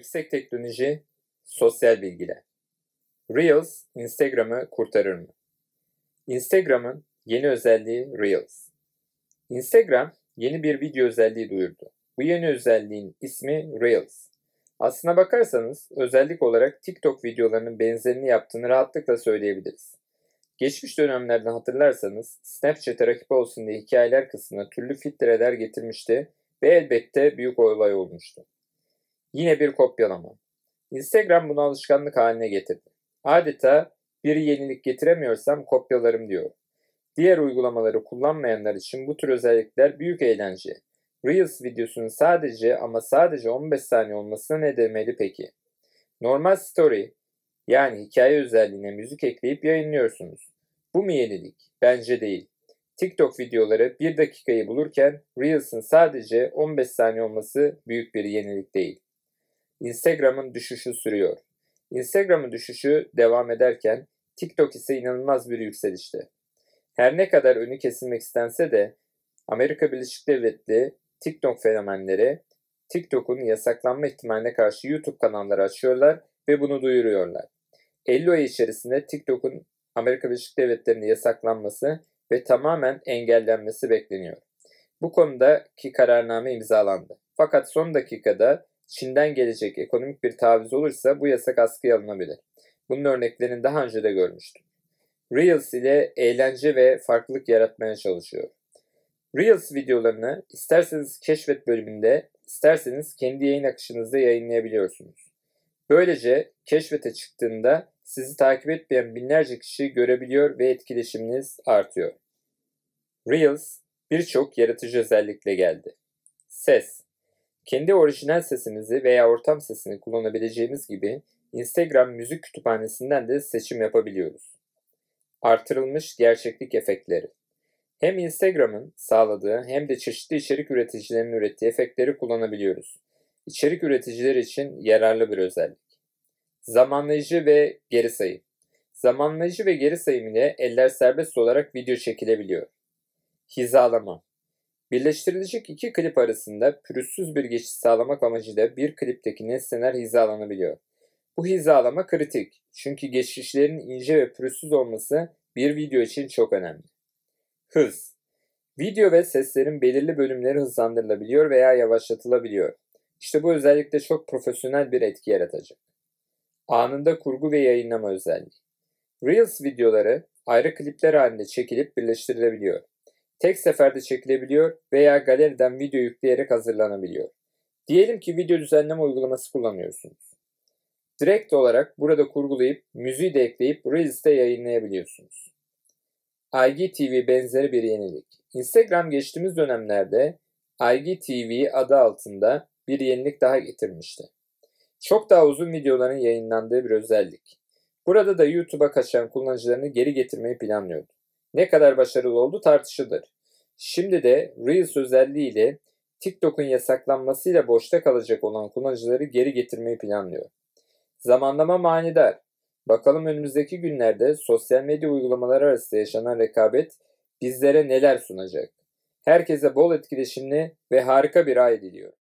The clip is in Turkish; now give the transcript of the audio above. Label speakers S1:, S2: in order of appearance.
S1: Yüksek teknoloji, sosyal bilgiler. Reels, Instagram'ı kurtarır mı? Instagram'ın yeni özelliği Reels. Instagram yeni bir video özelliği duyurdu. Bu yeni özelliğin ismi Reels. Aslına bakarsanız özellik olarak TikTok videolarının benzerini yaptığını rahatlıkla söyleyebiliriz. Geçmiş dönemlerden hatırlarsanız Snapchat'e rakip olsun diye hikayeler kısmına türlü filtreler getirmişti ve elbette büyük olay olmuştu. Yine bir kopyalama. Instagram bunu alışkanlık haline getirdi. Adeta bir yenilik getiremiyorsam kopyalarım diyor. Diğer uygulamaları kullanmayanlar için bu tür özellikler büyük eğlence. Reels videosunun sadece ama sadece 15 saniye olmasına ne demeli peki? Normal story yani hikaye özelliğine müzik ekleyip yayınlıyorsunuz. Bu mu yenilik? Bence değil. TikTok videoları 1 dakikayı bulurken Reels'ın sadece 15 saniye olması büyük bir yenilik değil. Instagram'ın düşüşü sürüyor. Instagram'ın düşüşü devam ederken TikTok ise inanılmaz bir yükselişte. Her ne kadar önü kesilmek istense de Amerika Birleşik Devletleri TikTok fenomenleri TikTok'un yasaklanma ihtimaline karşı YouTube kanalları açıyorlar ve bunu duyuruyorlar. 50 ay içerisinde TikTok'un Amerika Birleşik Devletleri'nde yasaklanması ve tamamen engellenmesi bekleniyor. Bu konudaki kararname imzalandı. Fakat son dakikada Çin'den gelecek ekonomik bir taviz olursa bu yasak askıya alınabilir. Bunun örneklerini daha önce de görmüştüm. Reels ile eğlence ve farklılık yaratmaya çalışıyor. Reels videolarını isterseniz keşfet bölümünde, isterseniz kendi yayın akışınızda yayınlayabiliyorsunuz. Böylece keşfete çıktığında sizi takip etmeyen binlerce kişi görebiliyor ve etkileşiminiz artıyor. Reels birçok yaratıcı özellikle geldi. Ses kendi orijinal sesinizi veya ortam sesini kullanabileceğimiz gibi Instagram müzik kütüphanesinden de seçim yapabiliyoruz. Artırılmış gerçeklik efektleri. Hem Instagram'ın sağladığı hem de çeşitli içerik üreticilerinin ürettiği efektleri kullanabiliyoruz. İçerik üreticiler için yararlı bir özellik. Zamanlayıcı ve geri sayım. Zamanlayıcı ve geri sayım ile eller serbest olarak video çekilebiliyor. Hizalama. Birleştirilecek iki klip arasında pürüzsüz bir geçiş sağlamak amacıyla bir klipteki nesneler hizalanabiliyor. Bu hizalama kritik çünkü geçişlerin ince ve pürüzsüz olması bir video için çok önemli. Hız Video ve seslerin belirli bölümleri hızlandırılabiliyor veya yavaşlatılabiliyor. İşte bu özellikle çok profesyonel bir etki yaratacak. Anında kurgu ve yayınlama özelliği. Reels videoları ayrı klipler halinde çekilip birleştirilebiliyor tek seferde çekilebiliyor veya galeriden video yükleyerek hazırlanabiliyor. Diyelim ki video düzenleme uygulaması kullanıyorsunuz. Direkt olarak burada kurgulayıp müziği de ekleyip Reels'te yayınlayabiliyorsunuz. IGTV benzeri bir yenilik. Instagram geçtiğimiz dönemlerde IGTV adı altında bir yenilik daha getirmişti. Çok daha uzun videoların yayınlandığı bir özellik. Burada da YouTube'a kaçan kullanıcılarını geri getirmeyi planlıyordu. Ne kadar başarılı oldu tartışılır. Şimdi de Reels özelliğiyle TikTok'un yasaklanmasıyla boşta kalacak olan kullanıcıları geri getirmeyi planlıyor. Zamanlama manidar. Bakalım önümüzdeki günlerde sosyal medya uygulamaları arasında yaşanan rekabet bizlere neler sunacak? Herkese bol etkileşimli ve harika bir ay diliyor.